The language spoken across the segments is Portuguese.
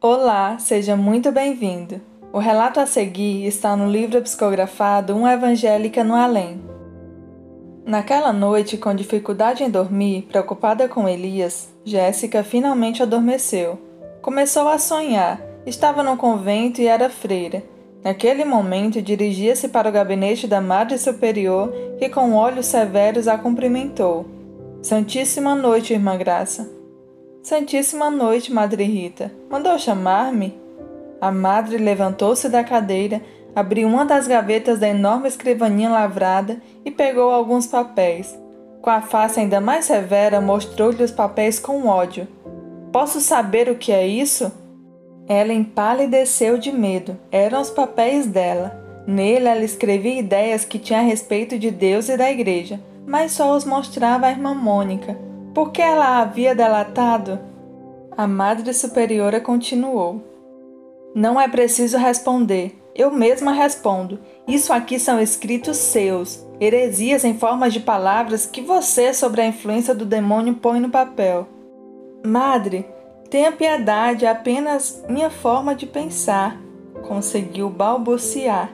Olá, seja muito bem-vindo. O relato a seguir está no livro psicografado Uma Evangélica no Além. Naquela noite, com dificuldade em dormir, preocupada com Elias, Jéssica finalmente adormeceu. Começou a sonhar. Estava no convento e era freira. Naquele momento, dirigia-se para o gabinete da Madre Superior, que com olhos severos a cumprimentou. Santíssima noite, Irmã Graça. Santíssima noite, Madre Rita. Mandou chamar-me? A madre levantou-se da cadeira, abriu uma das gavetas da enorme escrivaninha lavrada e pegou alguns papéis. Com a face ainda mais severa, mostrou-lhe os papéis com ódio. Posso saber o que é isso? Ela empalideceu de medo. Eram os papéis dela. Nele ela escrevia ideias que tinha a respeito de Deus e da igreja, mas só os mostrava à irmã Mônica. Por que ela a havia delatado? A Madre Superiora continuou. Não é preciso responder. Eu mesma respondo. Isso aqui são escritos seus, heresias em forma de palavras que você, sobre a influência do demônio, põe no papel. Madre, tenha piedade, é apenas minha forma de pensar. Conseguiu balbuciar.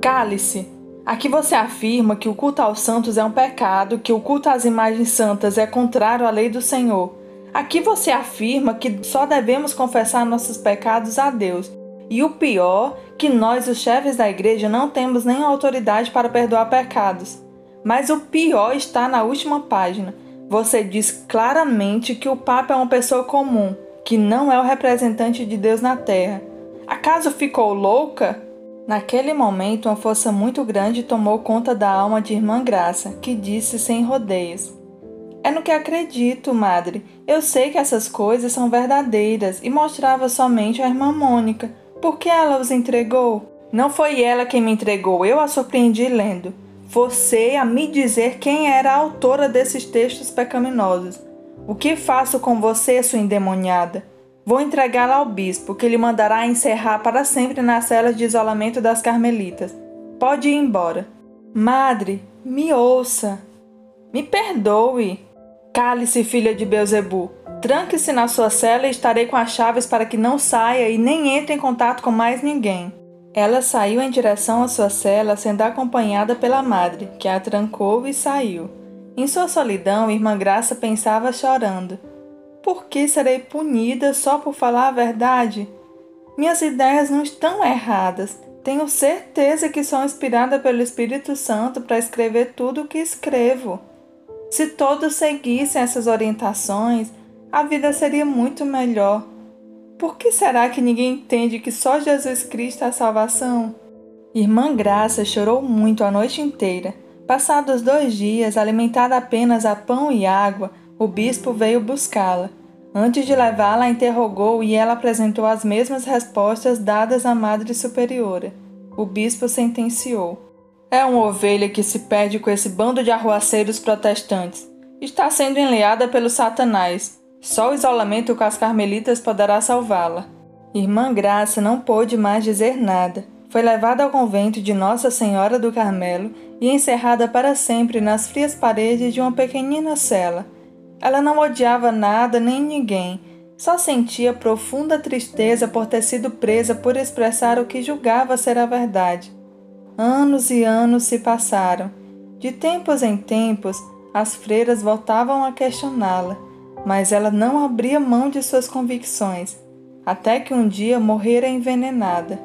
Cale-se. Aqui você afirma que o culto aos santos é um pecado, que o culto às imagens santas é contrário à lei do Senhor. Aqui você afirma que só devemos confessar nossos pecados a Deus. E o pior, que nós, os chefes da igreja, não temos nem autoridade para perdoar pecados. Mas o pior está na última página. Você diz claramente que o Papa é uma pessoa comum, que não é o representante de Deus na Terra. Acaso ficou louca? Naquele momento, uma força muito grande tomou conta da alma de Irmã Graça, que disse sem rodeios: é no que acredito, madre. Eu sei que essas coisas são verdadeiras e mostrava somente a irmã Mônica. Por que ela os entregou? Não foi ela quem me entregou, eu a surpreendi lendo. Você a me dizer quem era a autora desses textos pecaminosos. O que faço com você, sua endemoniada? Vou entregá-la ao bispo, que lhe mandará encerrar para sempre na cela de isolamento das carmelitas. Pode ir embora. Madre, me ouça. Me perdoe. Cale-se, filha de Beuzebu. Tranque-se na sua cela e estarei com as chaves para que não saia e nem entre em contato com mais ninguém. Ela saiu em direção à sua cela, sendo acompanhada pela madre, que a trancou e saiu. Em sua solidão, Irmã Graça pensava chorando: Por que serei punida só por falar a verdade? Minhas ideias não estão erradas. Tenho certeza que sou inspirada pelo Espírito Santo para escrever tudo o que escrevo. Se todos seguissem essas orientações, a vida seria muito melhor. Por que será que ninguém entende que só Jesus Cristo é a salvação? Irmã Graça chorou muito a noite inteira. Passados dois dias, alimentada apenas a pão e água, o bispo veio buscá-la. Antes de levá-la, interrogou e ela apresentou as mesmas respostas dadas à Madre Superiora. O bispo sentenciou: é uma ovelha que se perde com esse bando de arruaceiros protestantes. Está sendo enleada pelo Satanás. Só o isolamento com as carmelitas poderá salvá-la. Irmã Graça não pôde mais dizer nada. Foi levada ao convento de Nossa Senhora do Carmelo e encerrada para sempre nas frias paredes de uma pequenina cela. Ela não odiava nada nem ninguém, só sentia profunda tristeza por ter sido presa por expressar o que julgava ser a verdade. Anos e anos se passaram. De tempos em tempos, as freiras voltavam a questioná-la, mas ela não abria mão de suas convicções, até que um dia morrera envenenada.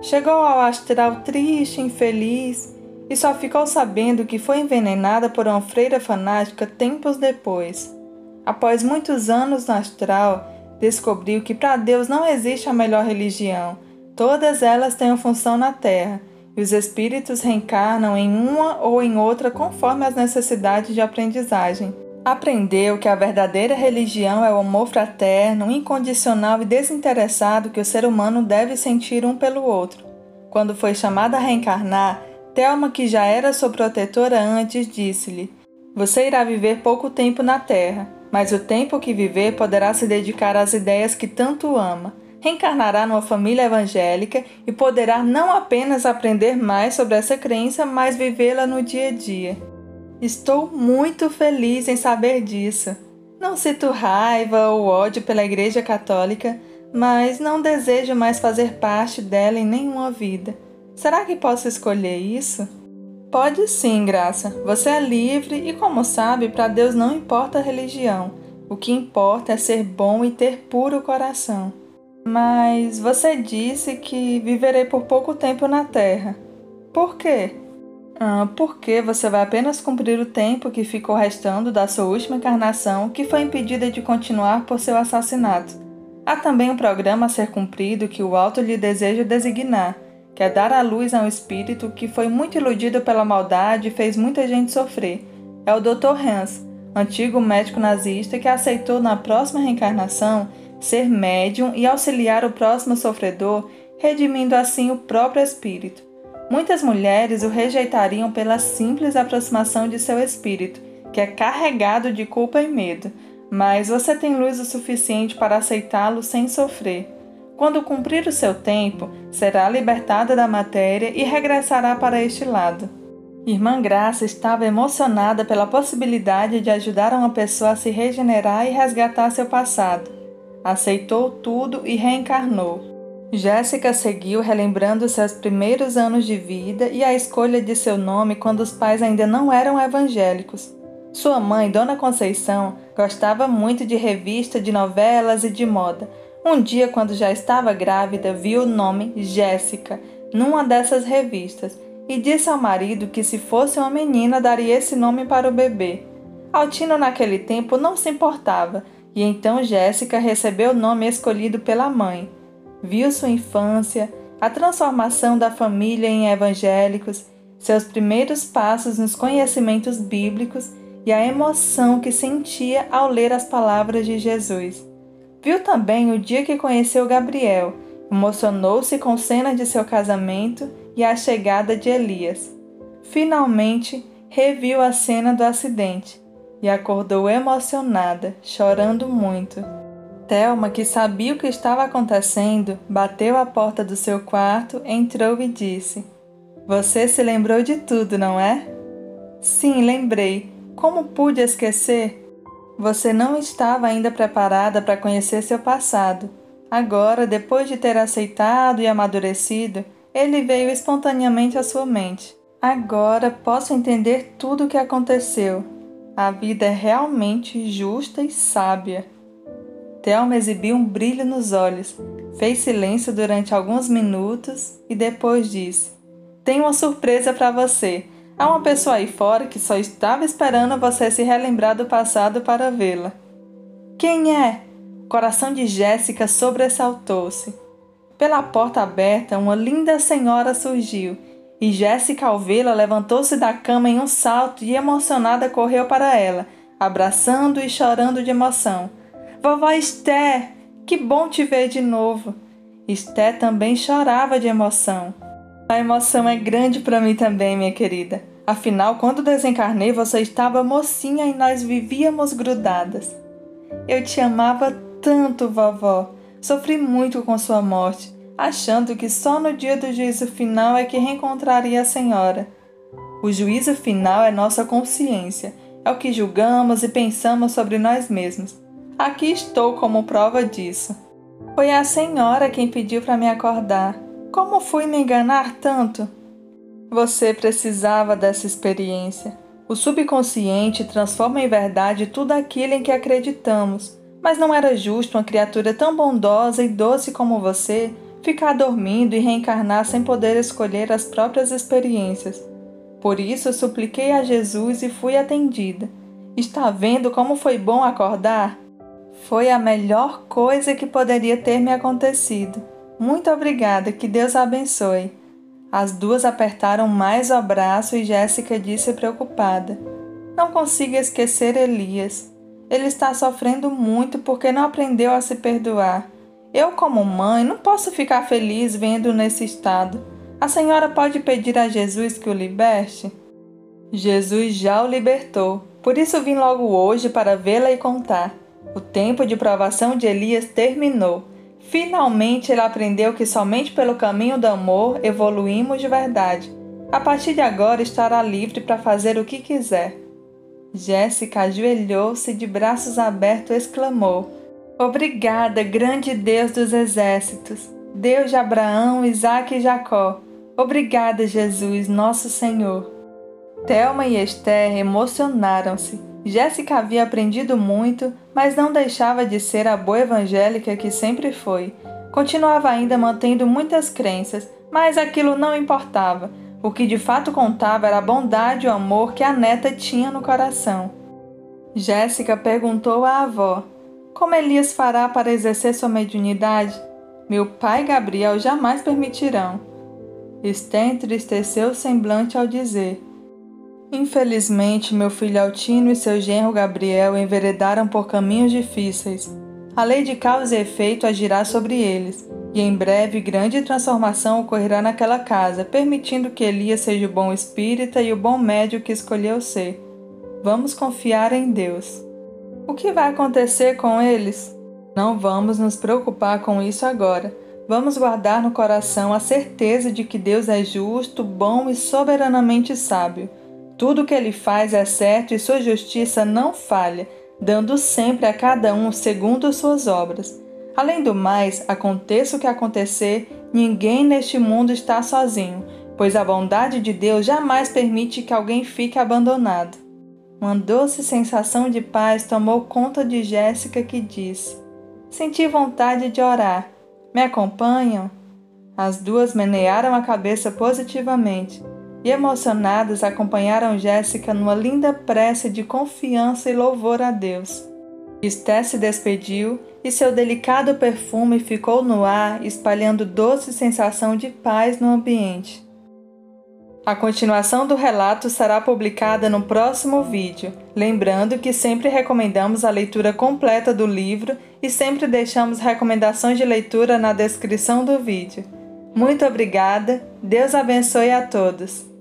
Chegou ao astral triste, infeliz, e só ficou sabendo que foi envenenada por uma freira fanática tempos depois. Após muitos anos no astral, descobriu que para Deus não existe a melhor religião, todas elas têm uma função na Terra e os espíritos reencarnam em uma ou em outra conforme as necessidades de aprendizagem. Aprendeu que a verdadeira religião é o amor fraterno, incondicional e desinteressado que o ser humano deve sentir um pelo outro. Quando foi chamada a reencarnar, Thelma, que já era sua protetora antes, disse-lhe: Você irá viver pouco tempo na Terra, mas o tempo que viver poderá se dedicar às ideias que tanto ama reencarnará numa família evangélica e poderá não apenas aprender mais sobre essa crença, mas vivê-la no dia a dia. Estou muito feliz em saber disso. Não sinto raiva ou ódio pela Igreja Católica, mas não desejo mais fazer parte dela em nenhuma vida. Será que posso escolher isso? Pode sim, Graça. Você é livre e, como sabe, para Deus não importa a religião. O que importa é ser bom e ter puro coração. Mas você disse que viverei por pouco tempo na Terra. Por quê? Ah, porque você vai apenas cumprir o tempo que ficou restando da sua última encarnação, que foi impedida de continuar por seu assassinato. Há também um programa a ser cumprido que o alto lhe deseja designar, que é dar à luz a um espírito que foi muito iludido pela maldade e fez muita gente sofrer. É o Dr. Hans, antigo médico nazista que aceitou na próxima reencarnação ser médium e auxiliar o próximo sofredor, redimindo assim o próprio espírito. Muitas mulheres o rejeitariam pela simples aproximação de seu espírito, que é carregado de culpa e medo, mas você tem luz o suficiente para aceitá-lo sem sofrer. Quando cumprir o seu tempo, será libertada da matéria e regressará para este lado. Irmã Graça estava emocionada pela possibilidade de ajudar uma pessoa a se regenerar e resgatar seu passado. Aceitou tudo e reencarnou. Jéssica seguiu relembrando seus primeiros anos de vida e a escolha de seu nome quando os pais ainda não eram evangélicos. Sua mãe, Dona Conceição, gostava muito de revista, de novelas e de moda. Um dia, quando já estava grávida, viu o nome Jéssica numa dessas revistas e disse ao marido que se fosse uma menina daria esse nome para o bebê. Altino naquele tempo não se importava, e então Jéssica recebeu o nome escolhido pela mãe viu sua infância, a transformação da família em evangélicos, seus primeiros passos nos conhecimentos bíblicos e a emoção que sentia ao ler as palavras de Jesus. Viu também o dia que conheceu Gabriel, emocionou-se com cenas de seu casamento e a chegada de Elias. Finalmente, reviu a cena do acidente e acordou emocionada, chorando muito. Thelma, que sabia o que estava acontecendo, bateu à porta do seu quarto, entrou e disse: Você se lembrou de tudo, não é? Sim, lembrei. Como pude esquecer? Você não estava ainda preparada para conhecer seu passado. Agora, depois de ter aceitado e amadurecido, ele veio espontaneamente à sua mente. Agora posso entender tudo o que aconteceu. A vida é realmente justa e sábia. Thelma exibiu um brilho nos olhos, fez silêncio durante alguns minutos e depois disse: Tenho uma surpresa para você. Há uma pessoa aí fora que só estava esperando você se relembrar do passado para vê-la. Quem é? O coração de Jéssica sobressaltou-se. Pela porta aberta, uma linda senhora surgiu e Jéssica, ao vê-la, levantou-se da cama em um salto e emocionada correu para ela, abraçando e chorando de emoção. Vovó Esté, que bom te ver de novo. Esté também chorava de emoção. A emoção é grande para mim também, minha querida. Afinal, quando desencarnei, você estava mocinha e nós vivíamos grudadas. Eu te amava tanto, vovó. Sofri muito com sua morte, achando que só no dia do juízo final é que reencontraria a senhora. O juízo final é nossa consciência, é o que julgamos e pensamos sobre nós mesmos. Aqui estou como prova disso. Foi a senhora quem pediu para me acordar. Como fui me enganar tanto? Você precisava dessa experiência. O subconsciente transforma em verdade tudo aquilo em que acreditamos, mas não era justo uma criatura tão bondosa e doce como você ficar dormindo e reencarnar sem poder escolher as próprias experiências. Por isso supliquei a Jesus e fui atendida. Está vendo como foi bom acordar? Foi a melhor coisa que poderia ter me acontecido. Muito obrigada, que Deus a abençoe. As duas apertaram mais o abraço e Jéssica disse preocupada: Não consigo esquecer Elias. Ele está sofrendo muito porque não aprendeu a se perdoar. Eu, como mãe, não posso ficar feliz vendo nesse estado. A senhora pode pedir a Jesus que o liberte? Jesus já o libertou, por isso vim logo hoje para vê-la e contar. O tempo de provação de Elias terminou. Finalmente ele aprendeu que somente pelo caminho do amor evoluímos de verdade. A partir de agora estará livre para fazer o que quiser. Jéssica ajoelhou-se de braços abertos e exclamou: Obrigada, grande Deus dos exércitos, Deus de Abraão, Isaque e Jacó. Obrigada, Jesus, nosso Senhor. Thelma e Esther emocionaram-se. Jéssica havia aprendido muito, mas não deixava de ser a boa evangélica que sempre foi. Continuava ainda mantendo muitas crenças, mas aquilo não importava. O que de fato contava era a bondade e o amor que a neta tinha no coração. Jéssica perguntou à avó: Como Elias fará para exercer sua mediunidade? Meu pai e Gabriel jamais permitirão. Esther entristeceu o semblante ao dizer: Infelizmente, meu filho Altino e seu genro Gabriel enveredaram por caminhos difíceis. A lei de causa e efeito agirá sobre eles, e em breve grande transformação ocorrerá naquela casa, permitindo que Elias seja o bom espírita e o bom médio que escolheu ser. Vamos confiar em Deus. O que vai acontecer com eles? Não vamos nos preocupar com isso agora. Vamos guardar no coração a certeza de que Deus é justo, bom e soberanamente sábio. Tudo o que ele faz é certo e sua justiça não falha, dando sempre a cada um segundo suas obras. Além do mais, aconteça o que acontecer, ninguém neste mundo está sozinho, pois a bondade de Deus jamais permite que alguém fique abandonado. Uma doce sensação de paz tomou conta de Jéssica que disse: Senti vontade de orar. Me acompanham? As duas menearam a cabeça positivamente e, emocionadas, acompanharam Jéssica numa linda prece de confiança e louvor a Deus. Esté se despediu e seu delicado perfume ficou no ar, espalhando doce sensação de paz no ambiente. A continuação do relato será publicada no próximo vídeo, lembrando que sempre recomendamos a leitura completa do livro e sempre deixamos recomendações de leitura na descrição do vídeo. Muito obrigada, Deus abençoe a todos!